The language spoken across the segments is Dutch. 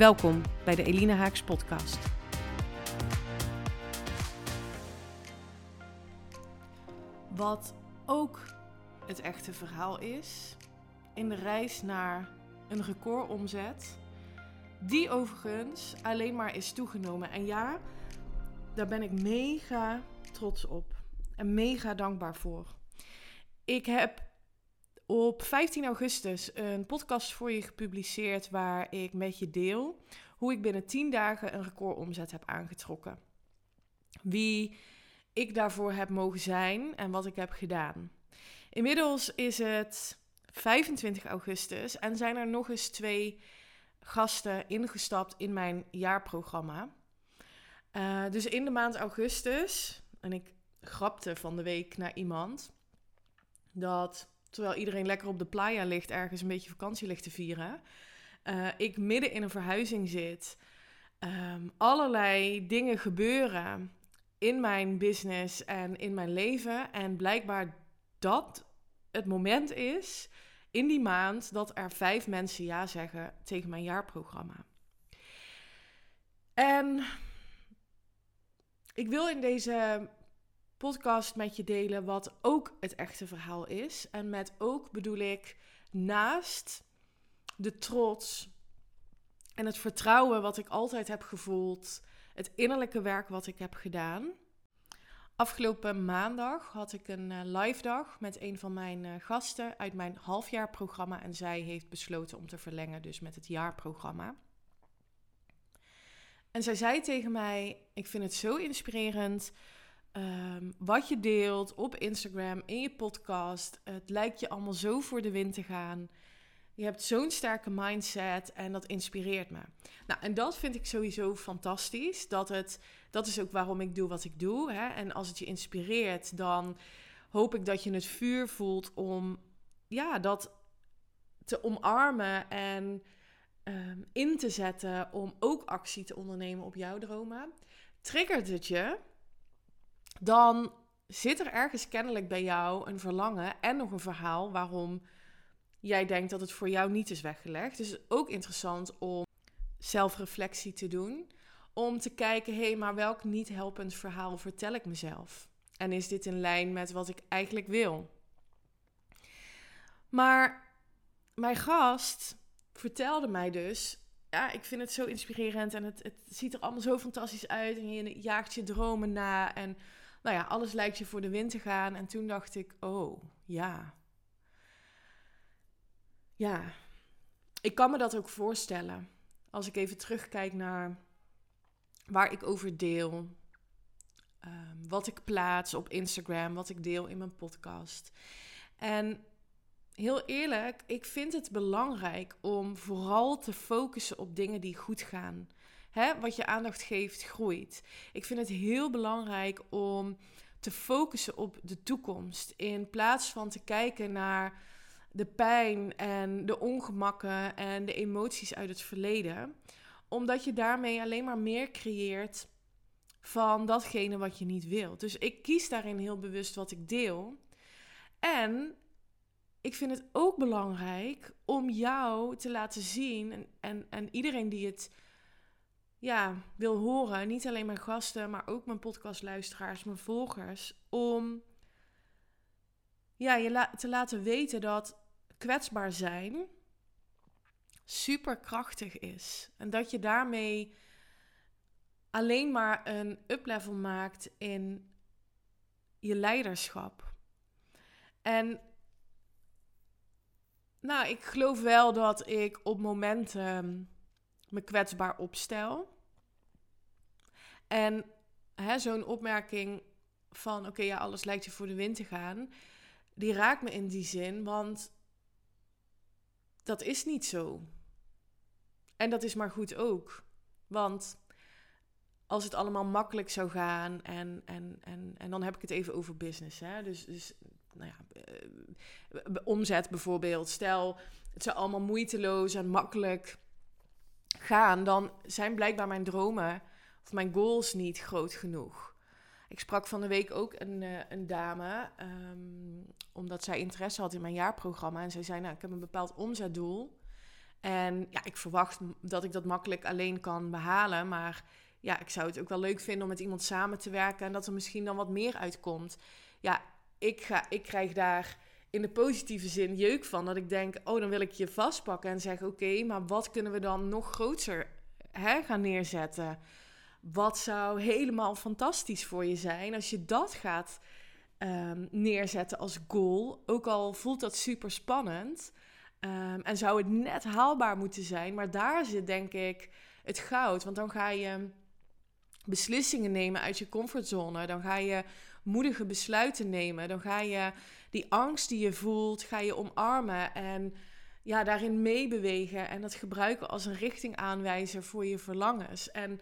Welkom bij de Elina Haaks podcast. Wat ook het echte verhaal is in de reis naar een recordomzet, die overigens alleen maar is toegenomen. En ja, daar ben ik mega trots op en mega dankbaar voor. Ik heb op 15 augustus een podcast voor je gepubliceerd waar ik met je deel hoe ik binnen 10 dagen een recordomzet heb aangetrokken. Wie ik daarvoor heb mogen zijn en wat ik heb gedaan. Inmiddels is het 25 augustus en zijn er nog eens twee gasten ingestapt in mijn jaarprogramma. Uh, dus in de maand augustus, en ik grapte van de week naar iemand, dat terwijl iedereen lekker op de playa ligt, ergens een beetje vakantie ligt te vieren, uh, ik midden in een verhuizing zit, um, allerlei dingen gebeuren in mijn business en in mijn leven. En blijkbaar dat het moment is in die maand dat er vijf mensen ja zeggen tegen mijn jaarprogramma. En ik wil in deze podcast met je delen wat ook het echte verhaal is. En met ook bedoel ik naast de trots en het vertrouwen wat ik altijd heb gevoeld, het innerlijke werk wat ik heb gedaan. Afgelopen maandag had ik een uh, live dag met een van mijn uh, gasten uit mijn halfjaarprogramma en zij heeft besloten om te verlengen dus met het jaarprogramma. En zij zei tegen mij: Ik vind het zo inspirerend um, wat je deelt op Instagram, in je podcast. Het lijkt je allemaal zo voor de wind te gaan. Je hebt zo'n sterke mindset en dat inspireert me. Nou, en dat vind ik sowieso fantastisch. Dat, het, dat is ook waarom ik doe wat ik doe. Hè? En als het je inspireert, dan hoop ik dat je het vuur voelt om ja, dat te omarmen en um, in te zetten om ook actie te ondernemen op jouw dromen. Triggert het je, dan zit er ergens kennelijk bij jou een verlangen en nog een verhaal waarom jij denkt dat het voor jou niet is weggelegd. Dus het is ook interessant om zelfreflectie te doen. Om te kijken, hé, hey, maar welk niet helpend verhaal vertel ik mezelf? En is dit in lijn met wat ik eigenlijk wil? Maar mijn gast vertelde mij dus, ja, ik vind het zo inspirerend en het, het ziet er allemaal zo fantastisch uit en je jaagt je dromen na en nou ja, alles lijkt je voor de wind te gaan. En toen dacht ik, oh ja, ja, ik kan me dat ook voorstellen. Als ik even terugkijk naar waar ik over deel. Um, wat ik plaats op Instagram, wat ik deel in mijn podcast. En heel eerlijk, ik vind het belangrijk om vooral te focussen op dingen die goed gaan. Hè, wat je aandacht geeft, groeit. Ik vind het heel belangrijk om te focussen op de toekomst. In plaats van te kijken naar de pijn en de ongemakken en de emoties uit het verleden. Omdat je daarmee alleen maar meer creëert van datgene wat je niet wilt. Dus ik kies daarin heel bewust wat ik deel. En ik vind het ook belangrijk om jou te laten zien en, en, en iedereen die het ja, wil horen, niet alleen mijn gasten, maar ook mijn podcastluisteraars, mijn volgers, om ja, je te laten weten dat kwetsbaar zijn super krachtig is. En dat je daarmee alleen maar een uplevel maakt in je leiderschap. En nou, ik geloof wel dat ik op momenten me kwetsbaar opstel. En zo'n opmerking van oké, ja, alles lijkt je voor de wind te gaan, die raakt me in die zin, want dat is niet zo. En dat is maar goed ook. Want als het allemaal makkelijk zou gaan en, en, en, en dan heb ik het even over business. Hè? Dus, dus nou ja, uh, omzet bijvoorbeeld. Stel, het zou allemaal moeiteloos en makkelijk gaan, dan zijn blijkbaar mijn dromen of mijn goals niet groot genoeg. Ik sprak van de week ook een, uh, een dame, um, omdat zij interesse had in mijn jaarprogramma. En zij zei, nou, ik heb een bepaald omzetdoel. En ja, ik verwacht dat ik dat makkelijk alleen kan behalen. Maar ja, ik zou het ook wel leuk vinden om met iemand samen te werken en dat er misschien dan wat meer uitkomt. Ja, ik, ga, ik krijg daar in de positieve zin jeuk van. Dat ik denk, oh, dan wil ik je vastpakken en zeggen: Oké, maar wat kunnen we dan nog groter hè, gaan neerzetten? Wat zou helemaal fantastisch voor je zijn als je dat gaat um, neerzetten als goal? Ook al voelt dat super spannend um, en zou het net haalbaar moeten zijn, maar daar zit denk ik het goud. Want dan ga je beslissingen nemen uit je comfortzone. Dan ga je moedige besluiten nemen. Dan ga je die angst die je voelt, ga je omarmen en ja, daarin meebewegen en dat gebruiken als een richtingaanwijzer voor je verlangens. En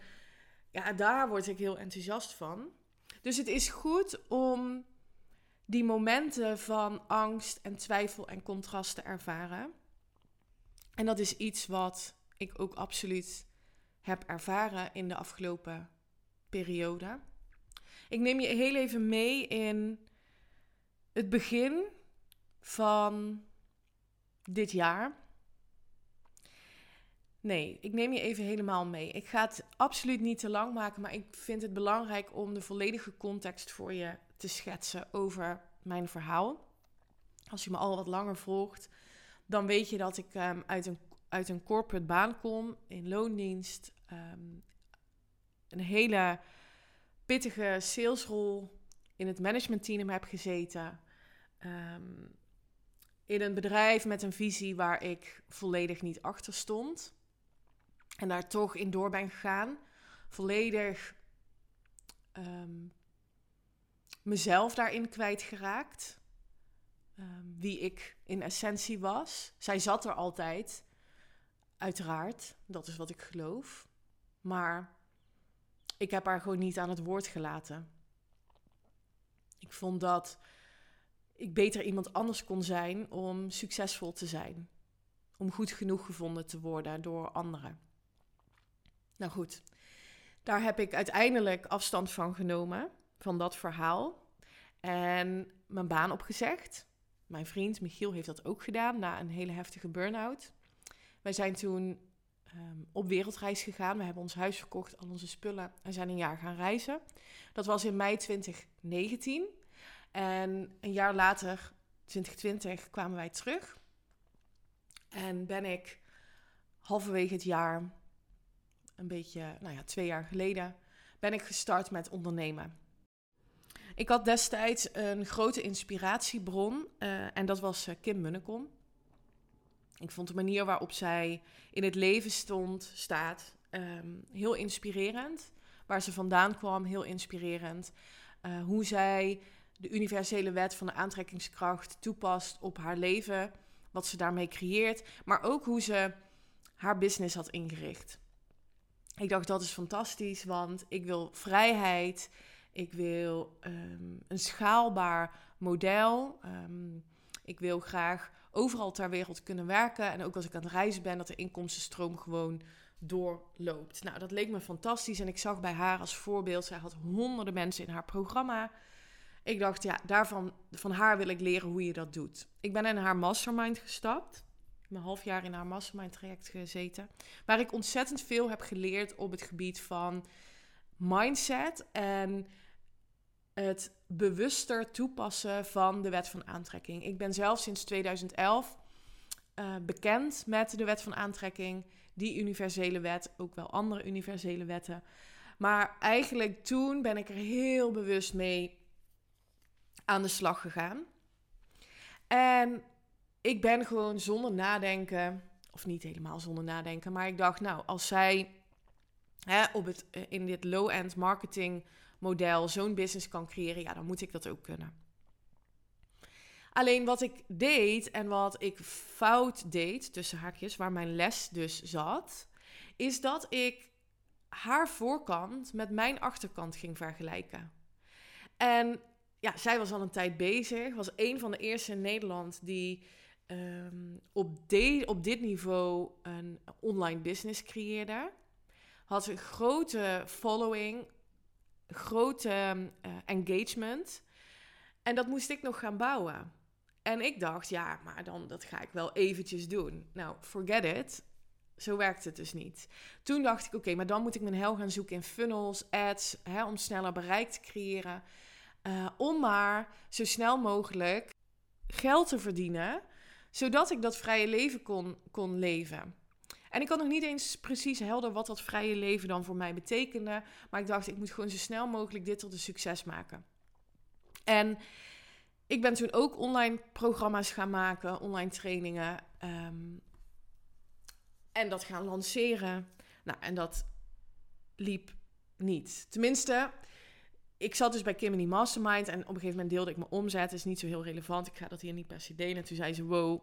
ja, daar word ik heel enthousiast van. Dus het is goed om die momenten van angst en twijfel en contrast te ervaren. En dat is iets wat ik ook absoluut heb ervaren in de afgelopen periode. Ik neem je heel even mee in het begin van dit jaar. Nee, ik neem je even helemaal mee. Ik ga het absoluut niet te lang maken, maar ik vind het belangrijk om de volledige context voor je te schetsen over mijn verhaal. Als je me al wat langer volgt, dan weet je dat ik um, uit, een, uit een corporate baan kom in loondienst. Um, een hele pittige salesrol in het managementteam heb gezeten. Um, in een bedrijf met een visie waar ik volledig niet achter stond. En daar toch in door ben gegaan. Volledig um, mezelf daarin kwijtgeraakt. Um, wie ik in essentie was. Zij zat er altijd. Uiteraard, dat is wat ik geloof. Maar ik heb haar gewoon niet aan het woord gelaten. Ik vond dat ik beter iemand anders kon zijn om succesvol te zijn. Om goed genoeg gevonden te worden door anderen. Nou goed, daar heb ik uiteindelijk afstand van genomen, van dat verhaal. En mijn baan opgezegd. Mijn vriend Michiel heeft dat ook gedaan na een hele heftige burn-out. Wij zijn toen um, op wereldreis gegaan. We hebben ons huis verkocht, al onze spullen en zijn een jaar gaan reizen. Dat was in mei 2019. En een jaar later, 2020, kwamen wij terug. En ben ik halverwege het jaar, een beetje, nou ja, twee jaar geleden, ben ik gestart met ondernemen. Ik had destijds een grote inspiratiebron uh, en dat was uh, Kim Munnekom. Ik vond de manier waarop zij in het leven stond, staat, um, heel inspirerend. Waar ze vandaan kwam, heel inspirerend. Uh, hoe zij de universele wet van de aantrekkingskracht toepast op haar leven. Wat ze daarmee creëert. Maar ook hoe ze haar business had ingericht. Ik dacht, dat is fantastisch, want ik wil vrijheid. Ik wil um, een schaalbaar model. Um, ik wil graag overal ter wereld kunnen werken. En ook als ik aan het reizen ben, dat de inkomstenstroom gewoon doorloopt. Nou, dat leek me fantastisch. En ik zag bij haar als voorbeeld, zij had honderden mensen in haar programma. Ik dacht, ja, daarvan, van haar wil ik leren hoe je dat doet. Ik ben in haar mastermind gestapt. Mijn half jaar in haar mastermind traject gezeten. Waar ik ontzettend veel heb geleerd op het gebied van mindset en het bewuster toepassen van de wet van aantrekking. Ik ben zelf sinds 2011 uh, eh, bekend met de wet van aantrekking, die universele wet, ook wel andere universele wetten. Maar eigenlijk toen ben ik er heel bewust mee aan de slag gegaan. En ik ben gewoon zonder nadenken, of niet helemaal zonder nadenken, maar ik dacht, nou, als zij hè, op het, eh, in dit low-end marketing model zo'n business kan creëren, ja, dan moet ik dat ook kunnen. Alleen wat ik deed en wat ik fout deed, tussen haakjes, waar mijn les dus zat, is dat ik haar voorkant met mijn achterkant ging vergelijken. En ja, zij was al een tijd bezig. Was een van de eerste in Nederland die ehm, op, op dit niveau een online business creëerde. Had een grote following, grote uh, engagement. En dat moest ik nog gaan bouwen. En ik dacht, ja, maar dan dat ga ik wel eventjes doen. Nou, forget it. Zo werkt het dus niet. Toen dacht ik, oké, maar dan moet ik mijn hel gaan zoeken in funnels, ads, hè, om sneller bereik te creëren. Uh, om maar zo snel mogelijk geld te verdienen, zodat ik dat vrije leven kon, kon leven. En ik had nog niet eens precies helder wat dat vrije leven dan voor mij betekende. Maar ik dacht, ik moet gewoon zo snel mogelijk dit tot een succes maken. En ik ben toen ook online programma's gaan maken, online trainingen. Um, en dat gaan lanceren. Nou, en dat liep niet. Tenminste, ik zat dus bij Kim in die mastermind en op een gegeven moment deelde ik mijn omzet. Is niet zo heel relevant. Ik ga dat hier niet per se delen. toen zei ze, wow,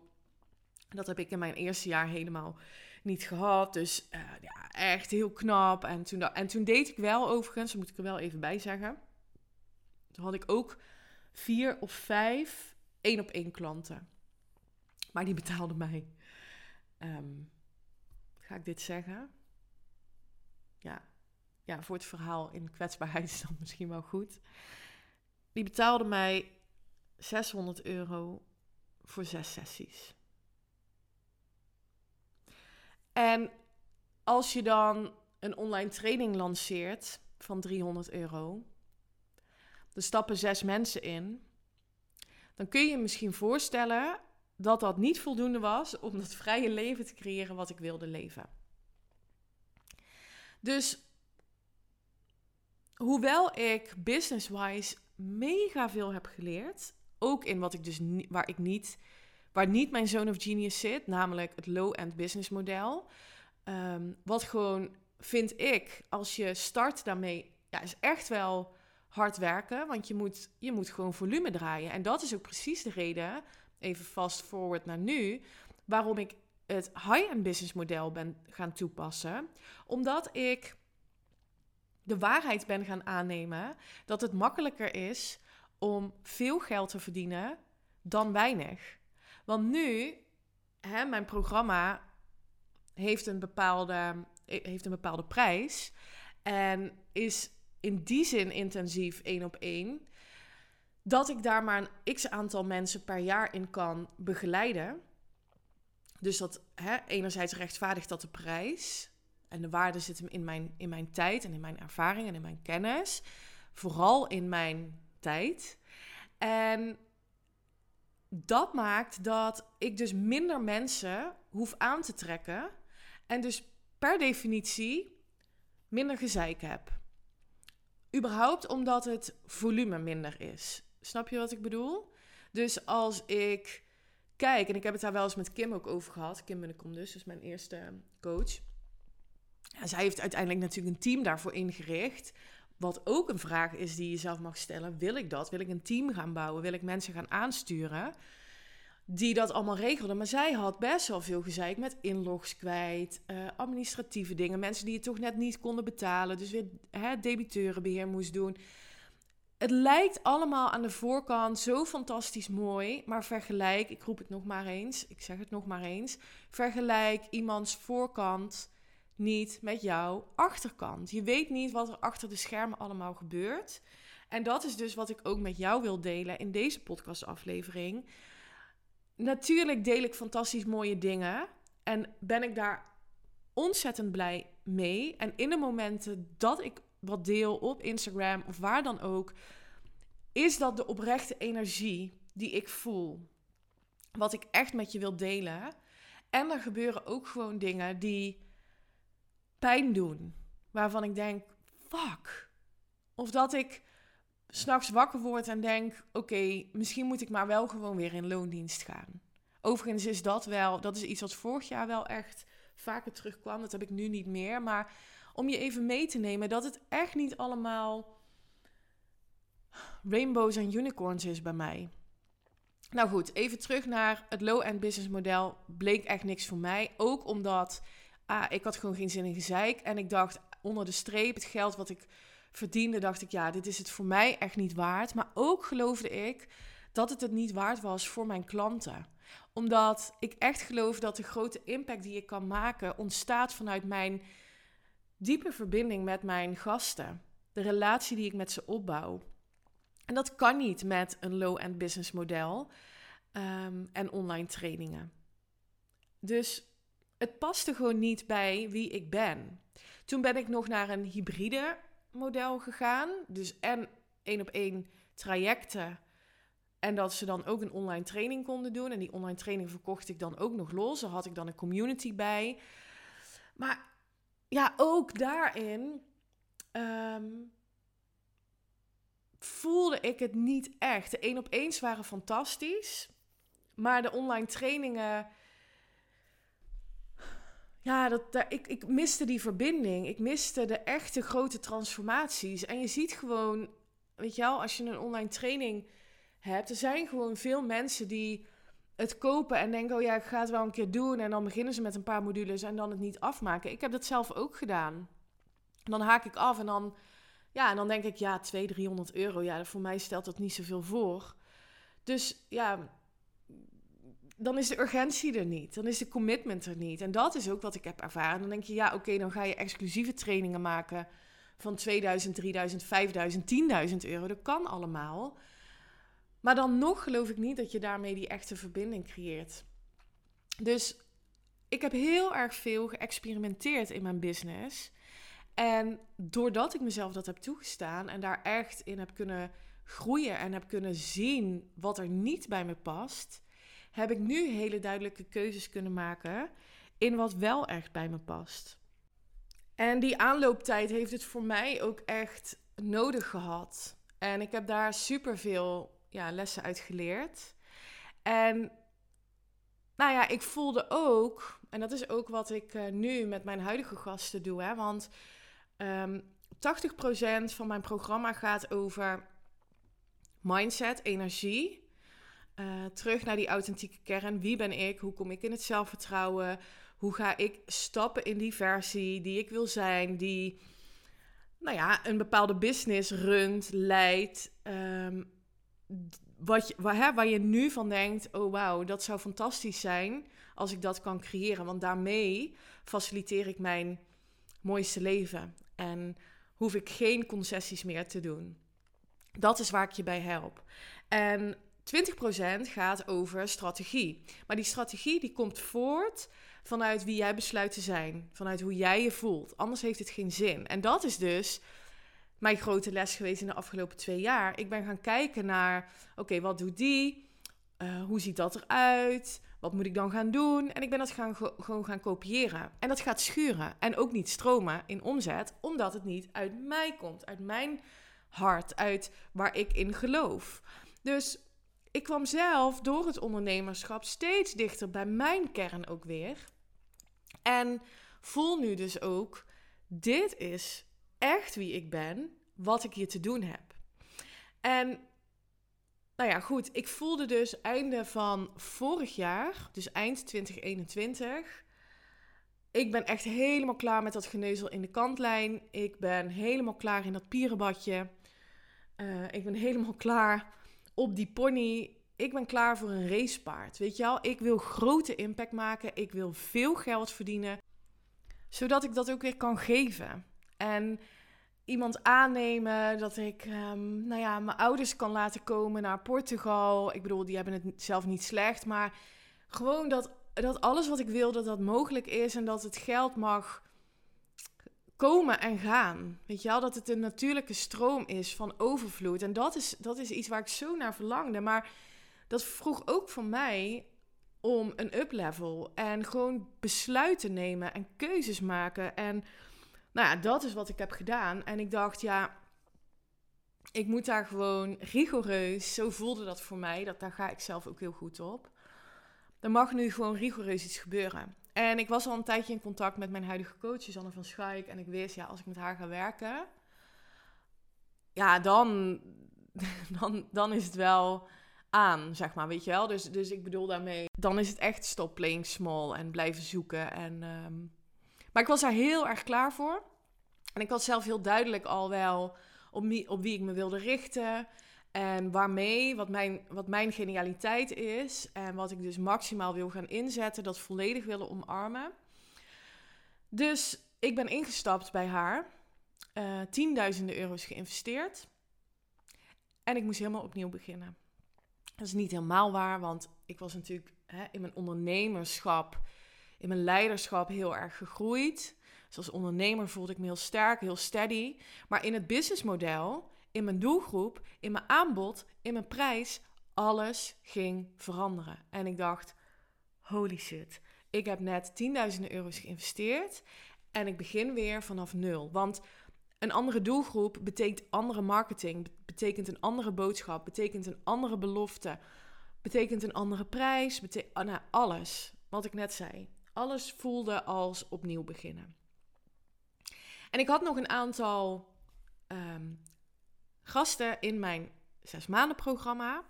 dat heb ik in mijn eerste jaar helemaal niet gehad. Dus uh, ja, echt heel knap. En toen, en toen deed ik wel overigens, moet ik er wel even bij zeggen. Toen had ik ook vier of vijf één op één klanten. Maar die betaalden mij. Um, ga ik dit zeggen? Ja. ja, voor het verhaal in kwetsbaarheid is dat misschien wel goed. Die betaalde mij 600 euro voor zes sessies. En als je dan een online training lanceert van 300 euro, er stappen zes mensen in, dan kun je je misschien voorstellen dat dat niet voldoende was om dat vrije leven te creëren wat ik wilde leven. Dus hoewel ik business-wise mega veel heb geleerd, ook in wat ik dus waar ik niet, waar niet mijn zone of genius zit, namelijk het low-end business model. Ehm, wat gewoon vind ik, als je start daarmee, ja, is echt wel hard werken, want je moet, je moet gewoon volume draaien. En dat is ook precies de reden even fast forward naar nu, waarom ik het high-end business model ben gaan toepassen. Omdat ik de waarheid ben gaan aannemen dat het makkelijker is om veel geld te verdienen dan weinig. Want nu, hè, mijn programma heeft een, bepaalde, heeft een bepaalde prijs en is in die zin intensief één op één dat ik daar maar een x aantal mensen per jaar in kan begeleiden. Dus dat hè, enerzijds rechtvaardigt dat de prijs. En de waarde zit hem in mijn, in mijn tijd en in mijn ervaring en in mijn kennis. Vooral in mijn tijd. En dat maakt dat ik dus minder mensen hoef aan te trekken. En dus per definitie minder gezeik heb. Überhaupt omdat het volume minder is. Snap je wat ik bedoel? Dus als ik kijk, en ik heb het daar wel eens met Kim ook over gehad. Kim Munnekom dus, dus mijn eerste coach. Ja, zij heeft uiteindelijk natuurlijk een team daarvoor ingericht. Wat ook een vraag is die je zelf mag stellen. Wil ik dat? Wil ik een team gaan bouwen? Wil ik mensen gaan aansturen? Die dat allemaal regelden. Maar zij had best wel veel gezeik met inlogs kwijt. Uh, administratieve dingen. Mensen die het toch net niet konden betalen. Dus weer hè, debiteurenbeheer moest doen. Het lijkt allemaal aan de voorkant zo fantastisch mooi, maar vergelijk, ik roep het nog maar eens, ik zeg het nog maar eens, vergelijk iemands voorkant niet met jouw achterkant. Je weet niet wat er achter de schermen allemaal gebeurt. En dat is dus wat ik ook met jou wil delen in deze podcastaflevering. Natuurlijk deel ik fantastisch mooie dingen en ben ik daar ontzettend blij mee. En in de momenten dat ik wat deel op Instagram of waar dan ook, is dat de oprechte energie die ik voel. Wat ik echt met je wil delen. En er gebeuren ook gewoon dingen die doen. Waarvan ik denk, fuck. Of dat ik s'nachts wakker word en denk, oké, misschien moet ik maar wel gewoon weer in loondienst gaan. Overigens is dat wel, dat is iets wat vorig jaar wel echt vaker terugkwam. Dat heb ik nu niet meer. Maar om je even mee te nemen dat het echt niet allemaal rainbows en unicorns is bij mij. Nou goed, even terug naar het low-end business model. Bleek echt niks voor mij. Ook omdat ah, ik had gewoon geen zin in gezeik. En ik dacht, onder de streep, het geld wat ik verdiende, dacht ik, ja, dit is het voor mij echt niet waard. Maar ook geloofde ik dat het het niet waard was voor mijn klanten. Omdat ik echt geloof dat de grote impact die ik kan maken ontstaat vanuit mijn diepe verbinding met mijn gasten. De relatie die ik met ze opbouw. En dat kan niet met een low-end business model ehm, en online trainingen. Dus het paste gewoon niet bij wie ik ben. Toen ben ik nog naar een hybride model gegaan. Dus en één op één trajecten. En dat ze dan ook een online training konden doen. En die online training verkocht ik dan ook nog los. Daar had ik dan een community bij. Maar ja, ook daarin ehm, voelde ik het niet echt. De één op eens waren fantastisch. Maar de online trainingen ja, dat, daar, ik, ik miste die verbinding. Ik miste de echte grote transformaties. En je ziet gewoon, weet je wel, als je een online training hebt, er zijn gewoon veel mensen die het kopen en denken, oh ja, ik ga het wel een keer doen. En dan beginnen ze met een paar modules en dan het niet afmaken. Ik heb dat zelf ook gedaan. dan haak ik af en dan, ja, en dan denk ik, ja, 200, 300 euro. Ja, voor mij stelt dat niet zoveel voor. Dus ja, dan is de urgentie er niet. Dan is de commitment er niet. En dat is ook wat ik heb ervaren. Dan denk je, ja, oké, dan ga je exclusieve trainingen maken van 2000, 3000, 5000, 10.000 euro. Dat kan allemaal. Maar dan nog geloof ik niet dat je daarmee die echte verbinding creëert. Dus ik heb heel erg veel geëxperimenteerd in mijn business. En doordat ik mezelf dat heb toegestaan en daar echt in heb kunnen groeien en heb kunnen zien wat er niet bij me past, heb ik nu hele duidelijke keuzes kunnen maken in wat wel echt bij me past. En die aanlooptijd heeft het voor mij ook echt nodig gehad. En ik heb daar superveel ja, lessen uit geleerd. En nou ja, ik voelde ook, en dat is ook wat ik uh, nu met mijn huidige gasten doe, hè, want um, ehm, 80% van mijn programma gaat over mindset, energie. Uh, terug naar die authentieke kern. Wie ben ik? Hoe kom ik in het zelfvertrouwen? Hoe ga ik stappen in die versie die ik wil zijn, die nou ja, een bepaalde business runt, leidt. Um, wat je, waar, hè, waar je nu van denkt: oh wauw, dat zou fantastisch zijn als ik dat kan creëren. Want daarmee faciliteer ik mijn mooiste leven. En hoef ik geen concessies meer te doen. Dat is waar ik je bij help. En 20% gaat over strategie. Maar die strategie die komt voort vanuit wie jij besluit te zijn. Vanuit hoe jij je voelt. Anders heeft het geen zin. En dat is dus mijn grote les geweest in de afgelopen twee jaar. Ik ben gaan kijken naar, oké, wat doet die? Uh, hoe ziet dat eruit? Wat moet ik dan gaan doen? En ik ben dat gaan, gewoon gaan kopiëren. En dat gaat schuren. En ook niet stromen in omzet, omdat het niet uit mij komt. Uit mijn hart, uit waar ik in geloof. Dus ik kwam zelf door het ondernemerschap steeds dichter bij mijn kern ook weer. En voel nu dus ook, dit is echt wie ik ben, wat ik hier te doen heb. En nou ja, goed, ik voelde dus einde van vorig jaar, dus eind 2021. Ik ben echt helemaal klaar met dat geneuzel in de kantlijn. Ik ben helemaal klaar in dat pierenbadje. Uh, ik ben helemaal klaar op die pony. Ik ben klaar voor een racepaard. Weet je wel, ik wil grote impact maken. Ik wil veel geld verdienen. Zodat ik dat ook weer kan geven. En iemand aannemen dat ik, um, nou ja, mijn ouders kan laten komen naar Portugal. Ik bedoel, die hebben het zelf niet slecht. Maar gewoon dat, dat alles wat ik wil, dat dat mogelijk is. En dat het geld mag komen en gaan. Weet je wel, dat het een natuurlijke stroom is van overvloed. En dat is, dat is iets waar ik zo naar verlangde. Maar dat vroeg ook van mij om een up-level. En gewoon besluiten nemen en keuzes maken. En nou ja, dat is wat ik heb gedaan. En ik dacht, ja, ik moet daar gewoon rigoureus, zo voelde dat voor mij, dat daar ga ik zelf ook heel goed op. Er mag nu gewoon rigoureus iets gebeuren. En ik was al een tijdje in contact met mijn huidige coach, Susanne van Schaik. En ik wist, ja, als ik met haar ga werken, ja, dan, dan, dan is het wel aan, zeg maar, weet je wel. Dus, dus ik bedoel daarmee, dan is het echt stop playing small en blijven zoeken. En, um... Maar ik was daar heel erg klaar voor. En ik had zelf heel duidelijk al wel op op wie ik me wilde richten. En waarmee, wat mijn, wat mijn genialiteit is. En wat ik dus maximaal wil gaan inzetten. Dat volledig willen omarmen. Dus ik ben ingestapt bij haar. Uh, tienduizenden euro's geïnvesteerd. En ik moest helemaal opnieuw beginnen. Dat is niet helemaal waar, want ik was natuurlijk hè, in mijn ondernemerschap, in mijn leiderschap heel erg gegroeid. Dus als ondernemer voelde ik me heel sterk, heel steady. Maar in het businessmodel, in mijn doelgroep, in mijn aanbod, in mijn prijs, alles ging veranderen. En ik dacht, holy shit, ik heb net tienduizenden euro's geïnvesteerd en ik begin weer vanaf nul. Want een andere doelgroep betekent andere marketing, betekent een andere boodschap, betekent een andere belofte, betekent een andere prijs, betekent ah, nou, alles wat ik net zei. Alles voelde als opnieuw beginnen. En ik had nog een aantal ehm, gasten in mijn zes maanden programma.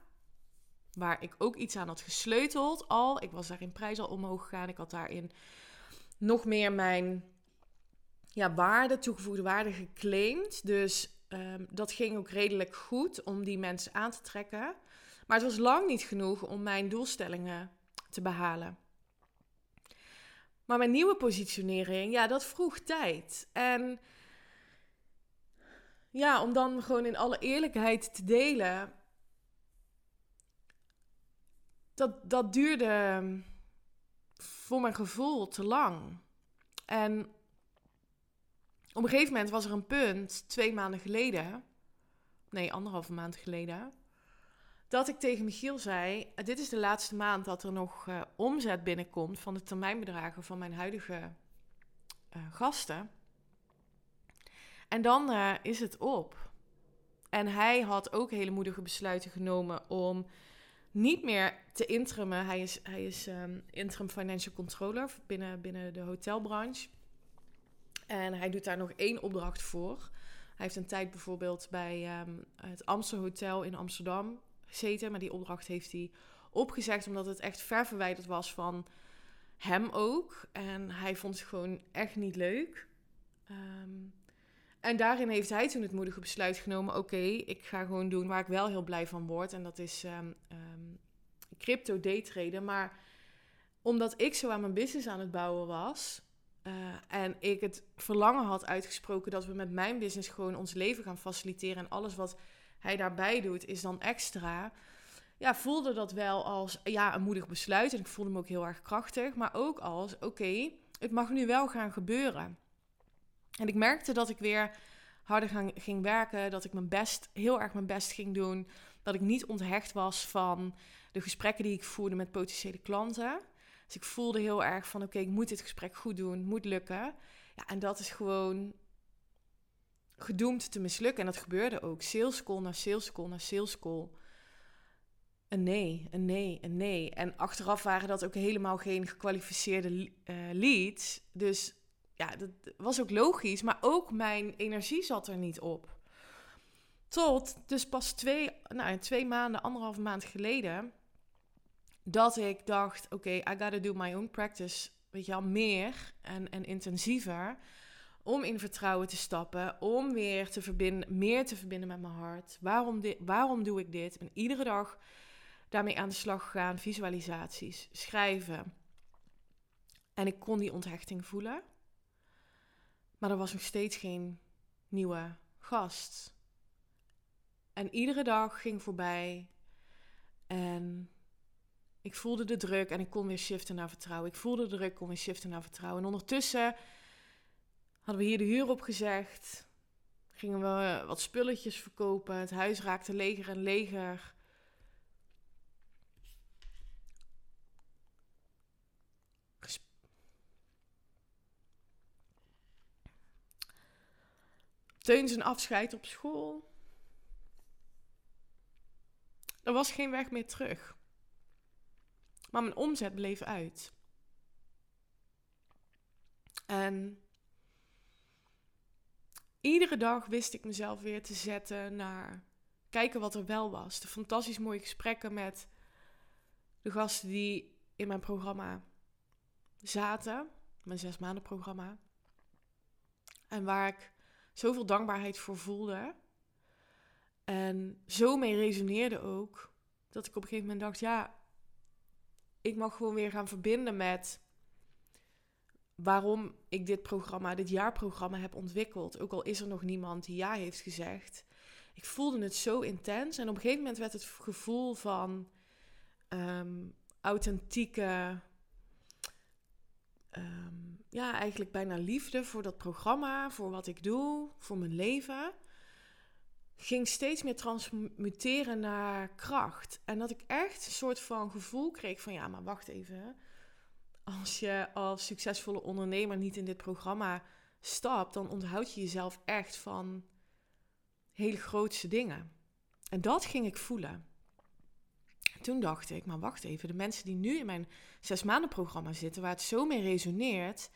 Waar ik ook iets aan had gesleuteld al. Ik was daar in prijs al omhoog gegaan. Ik had daarin nog meer mijn ja, waarde, toegevoegde waarde geclaimd. Dus ehm, dat ging ook redelijk goed om die mensen aan te trekken. Maar het was lang niet genoeg om mijn doelstellingen te behalen. Maar mijn nieuwe positionering, ja, dat vroeg tijd. En ja, om dan gewoon in alle eerlijkheid te delen. Dat, dat duurde voor mijn gevoel te lang. En op een gegeven moment was er een punt, twee maanden geleden, nee, anderhalve maand geleden, dat ik tegen Michiel zei: Dit is de laatste maand dat er nog uh, omzet binnenkomt van de termijnbedragen van mijn huidige uh, gasten. En dan uh, is het op. En hij had ook hele moedige besluiten genomen om niet meer te interimmen. Hij is, hij is um, interim financial controller binnen, binnen de hotelbranche. En hij doet daar nog één opdracht voor. Hij heeft een tijd bijvoorbeeld bij um, het Amstel Hotel in Amsterdam gezeten. Maar die opdracht heeft hij opgezegd omdat het echt ver verwijderd was van hem ook. En hij vond het gewoon echt niet leuk. Um, en daarin heeft hij toen het moedige besluit genomen: oké, ik ga gewoon doen waar ik wel heel blij van word. En dat is um, um, crypto daytraden. Maar omdat ik zo aan mijn business aan het bouwen was. Uh, en ik het verlangen had uitgesproken dat we met mijn business gewoon ons leven gaan faciliteren. En alles wat hij daarbij doet, is dan extra. Ja, voelde dat wel als ja, een moedig besluit. En ik voelde me ook heel erg krachtig. Maar ook als: oké, het mag nu wel gaan gebeuren. En ik merkte dat ik weer harder ging werken, dat ik mijn best, heel erg mijn best ging doen, dat ik niet onthecht was van de gesprekken die ik voerde met potentiële klanten. Dus ik voelde heel erg van, oké, ik moet dit gesprek goed doen, moet lukken. Ja, en dat is gewoon gedoemd te mislukken. En dat gebeurde ook. Sales call na sales call na sales call. Een nee, een nee, een nee. En achteraf waren dat ook helemaal geen gekwalificeerde uh, leads. Dus ja, dat was ook logisch, maar ook mijn energie zat er niet op. Tot dus pas twee, nou, twee maanden, anderhalve maand geleden, dat ik dacht: oké, I gotta do my own practice. Weet je al, meer en, en intensiever. Om in vertrouwen te stappen, om weer te verbinden, meer te verbinden met mijn hart. Waarom, waarom doe ik dit? En iedere dag daarmee aan de slag gaan, visualisaties, schrijven. En ik kon die onthechting voelen. Maar er was nog steeds geen nieuwe gast. En iedere dag ging voorbij. En ik voelde de druk en ik kon weer shiften naar vertrouwen. Ik voelde de druk, kon weer shiften naar vertrouwen. En ondertussen hadden we hier de huur opgezegd. Gingen we wat spulletjes verkopen. Het huis raakte leger en leger. Teun zijn afscheid op school. Er was geen weg meer terug. Maar mijn omzet bleef uit. En iedere dag wist ik mezelf weer te zetten naar kijken wat er wel was. De fantastisch mooie gesprekken met de gasten die in mijn programma zaten. Mijn zes maanden programma. En waar ik zoveel dankbaarheid voor voelde. En zo mee resoneerde ook. Dat ik op een gegeven moment dacht, ja, ik mag gewoon weer gaan verbinden met waarom ik dit programma, dit jaarprogramma heb ontwikkeld. Ook al is er nog niemand die ja heeft gezegd. Ik voelde het zo intens. En op een gegeven moment werd het gevoel van ehm, authentieke, ehm, ja, eigenlijk bijna liefde voor dat programma, voor wat ik doe, voor mijn leven. Ging steeds meer transmuteren naar kracht. En dat ik echt een soort van gevoel kreeg van ja, maar wacht even als je als succesvolle ondernemer niet in dit programma stapt, dan onthoud je jezelf echt van hele grootste dingen. En dat ging ik voelen. Toen dacht ik, maar wacht even, de mensen die nu in mijn zes maanden programma zitten, waar het zo mee resoneert,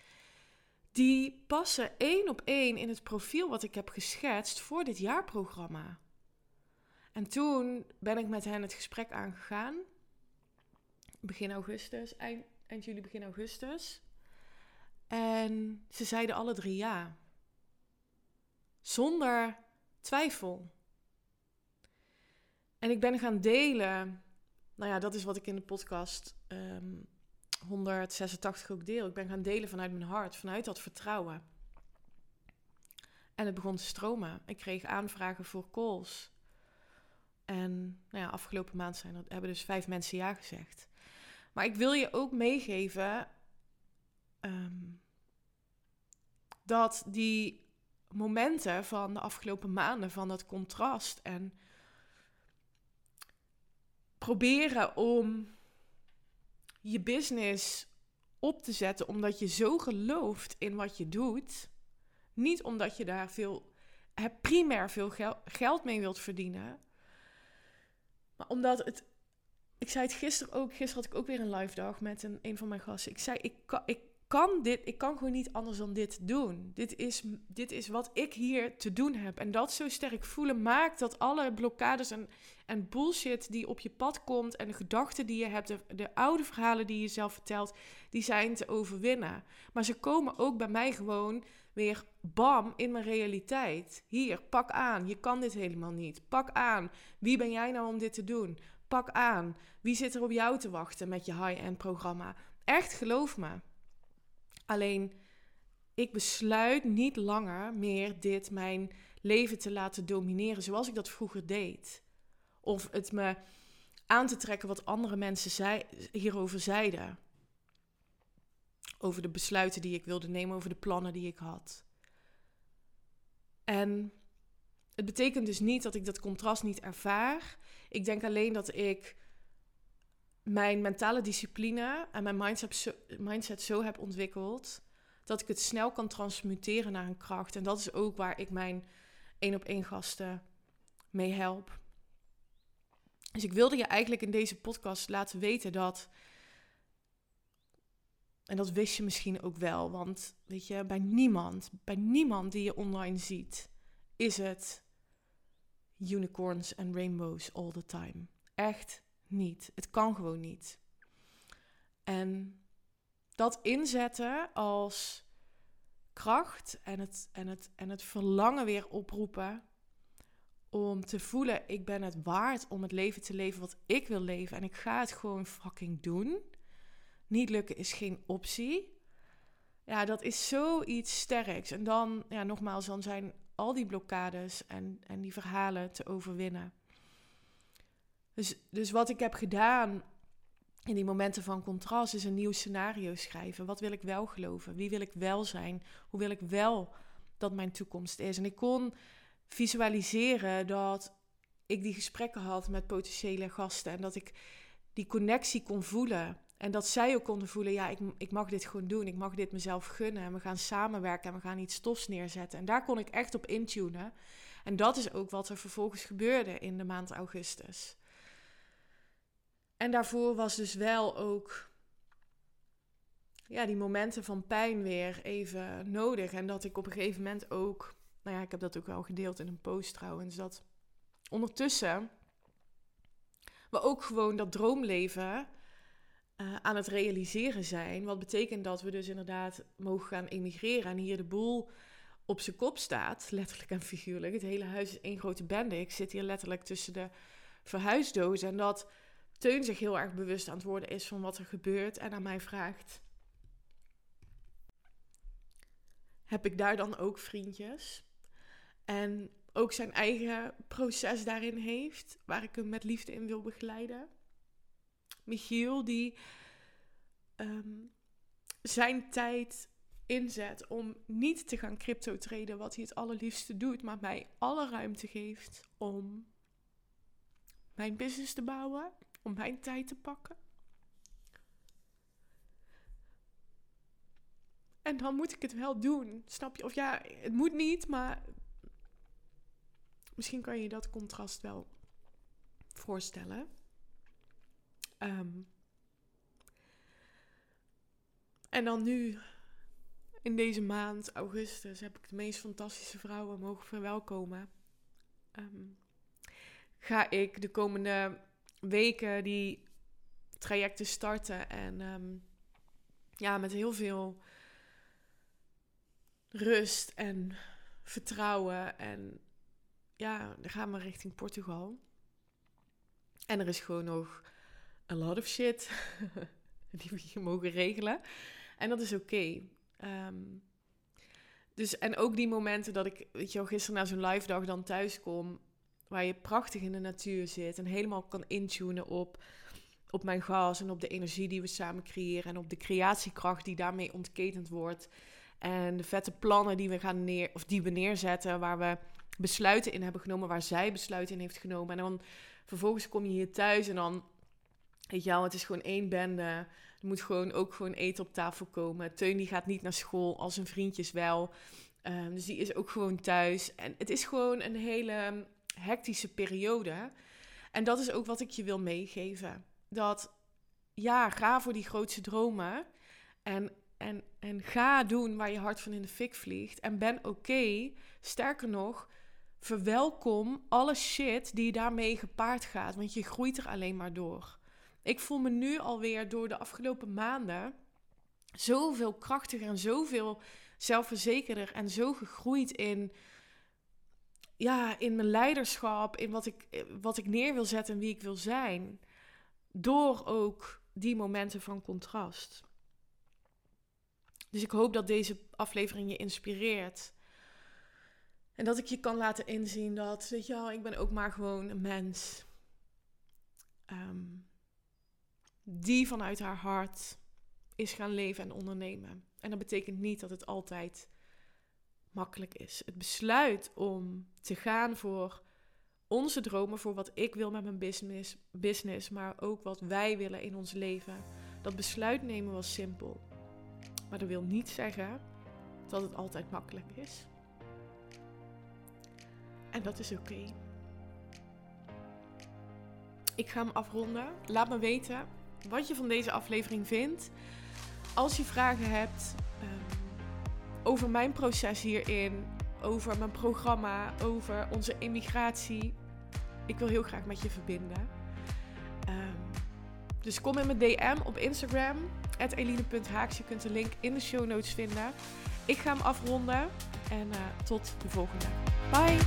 die passen één op één in het profiel wat ik heb geschetst voor dit jaarprogramma. En toen ben ik met hen het gesprek aangegaan. Begin augustus, eind, eind juli, begin augustus. En ze zeiden alle drie ja. Zonder twijfel. En ik ben gaan delen. Nou ja, dat is wat ik in de podcast um, ehm, 186 ook deel. Ik ben gaan delen vanuit mijn hart, vanuit dat vertrouwen. En het begon te stromen. Ik kreeg aanvragen voor calls. En nou ja, afgelopen maand zijn er, hebben dus vijf mensen ja gezegd. Maar ik wil je ook meegeven ehm, dat die momenten van de afgelopen maanden, van dat contrast en proberen om je business op te zetten omdat je zo gelooft in wat je doet, niet omdat je daar veel, primair veel geld mee wilt verdienen, maar omdat het ik zei het gisteren ook. Gisteren had ik ook weer een live dag met een, een van mijn gasten. Ik zei, ik kan, ik kan dit, ik kan gewoon niet anders dan dit doen. Dit is, dit is wat ik hier te doen heb. En dat zo sterk voelen maakt dat alle blokkades en, en bullshit die op je pad komt... en de gedachten die je hebt, de, de oude verhalen die je zelf vertelt... die zijn te overwinnen. Maar ze komen ook bij mij gewoon weer bam in mijn realiteit. Hier, pak aan. Je kan dit helemaal niet. Pak aan. Wie ben jij nou om dit te doen? Pak aan. Wie zit er op jou te wachten met je high-end programma? Echt, geloof me. Alleen, ik besluit niet langer meer dit mijn leven te laten domineren zoals ik dat vroeger deed. Of het me aan te trekken wat andere mensen zei, hierover zeiden. Over de besluiten die ik wilde nemen, over de plannen die ik had. En het betekent dus niet dat ik dat contrast niet ervaar. Ik denk alleen dat ik mijn mentale discipline en mijn mindset zo, heb ontwikkeld dat ik het snel kan transmuteren naar een kracht. En dat is ook waar ik mijn één op één gasten mee help. Dus ik wilde je eigenlijk in deze podcast laten weten dat. En dat wist je misschien ook wel, want weet je, bij niemand, bij niemand die je online ziet, is het unicorns en rainbows all the time. Echt niet. Het kan gewoon niet. En dat inzetten als kracht en het, en het, en het verlangen weer oproepen om te voelen, ik ben het waard om het leven te leven wat ik wil leven en ik ga het gewoon fucking doen. Niet lukken is geen optie. Ja, dat is zoiets sterks. En dan, ja, nogmaals, dan zijn al die blokkades en, en die verhalen te overwinnen. Dus, dus wat ik heb gedaan in die momenten van contrast is een nieuw scenario schrijven. Wat wil ik wel geloven? Wie wil ik wel zijn? Hoe wil ik wel dat mijn toekomst is? En ik kon visualiseren dat ik die gesprekken had met potentiële gasten en dat ik die connectie kon voelen. En dat zij ook konden voelen, ja, ik, ik mag dit gewoon doen. Ik mag dit mezelf gunnen. En we gaan samenwerken en we gaan iets stofs neerzetten. En daar kon ik echt op intunen. En dat is ook wat er vervolgens gebeurde in de maand augustus. En daarvoor was dus wel ook ja, die momenten van pijn weer even nodig. En dat ik op een gegeven moment ook, nou ja, ik heb dat ook wel gedeeld in een post trouwens, dat ondertussen we ook gewoon dat droomleven uh, aan het realiseren zijn. Wat betekent dat we dus inderdaad mogen gaan emigreren en hier de boel op zijn kop staat, letterlijk en figuurlijk. Het hele huis is één grote bende. Ik zit hier letterlijk tussen de verhuisdozen. En dat Teun zich heel erg bewust aan het worden is van wat er gebeurt en aan mij vraagt: Heb ik daar dan ook vriendjes? En ook zijn eigen proces daarin heeft, waar ik hem met liefde in wil begeleiden. Michiel, die ehm, zijn tijd inzet om niet te gaan crypto traden, wat hij het allerliefste doet, maar mij alle ruimte geeft om mijn business te bouwen, om mijn tijd te pakken. En dan moet ik het wel doen, snap je? Of ja, het moet niet, maar misschien kan je dat contrast wel voorstellen. Um, en dan nu in deze maand, augustus, heb ik de meest fantastische vrouwen mogen verwelkomen. Ehm, ga ik de komende weken die trajecten starten. En ehm, ja, met heel veel rust en vertrouwen. En ja, dan gaan we richting Portugal. En er is gewoon nog a lot of shit die we hier mogen regelen. En dat is oké. Ehm, dus, en ook die momenten dat ik, weet je wel, gisteren na zo'n live dag dan thuis kom, waar je prachtig in de natuur zit en helemaal kan intunen op, op mijn gas en op de energie die we samen creëren en op de creatiekracht die daarmee ontketend wordt. En de vette plannen die we gaan neer, of die we neerzetten, waar we besluiten in hebben genomen, waar zij besluiten in heeft genomen. En dan vervolgens kom je hier thuis en dan, weet je wel, het is gewoon één bende. Er moet gewoon ook gewoon eten op tafel komen. Teun die gaat niet naar school, als zijn vriendjes wel. Um, dus die is ook gewoon thuis. En het is gewoon een hele hectische periode. En dat is ook wat ik je wil meegeven. Dat ja, ga voor die grootste dromen. En, en, en ga doen waar je hart van in de fik vliegt. En ben oké. Sterker nog, verwelkom alle shit die daarmee gepaard gaat. Want je groeit er alleen maar door. Ik voel me nu alweer door de afgelopen maanden zoveel krachtiger en zoveel zelfverzekerder en zo gegroeid in, ja, in mijn leiderschap, in wat ik, wat ik neer wil zetten en wie ik wil zijn. Door ook die momenten van contrast. Dus ik hoop dat deze aflevering je inspireert. En dat ik je kan laten inzien dat, weet je wel, ik ben ook maar gewoon een mens. Um, die vanuit haar hart is gaan leven en ondernemen. En dat betekent niet dat het altijd makkelijk is. Het besluit om te gaan voor onze dromen, voor wat ik wil met mijn business, business, maar ook wat wij willen in ons leven. Dat besluit nemen was simpel. Maar dat wil niet zeggen dat het altijd makkelijk is. En dat is oké. Ik ga hem afronden. Laat me weten wat je van deze aflevering vindt. Als je vragen hebt ehm, over mijn proces hierin, over mijn programma, over onze immigratie. Ik wil heel graag met je verbinden. Ehm, dus kom in mijn DM op Instagram, eline.haaks. Je kunt de link in de show notes vinden. Ik ga hem afronden en uh, tot de volgende. Bye!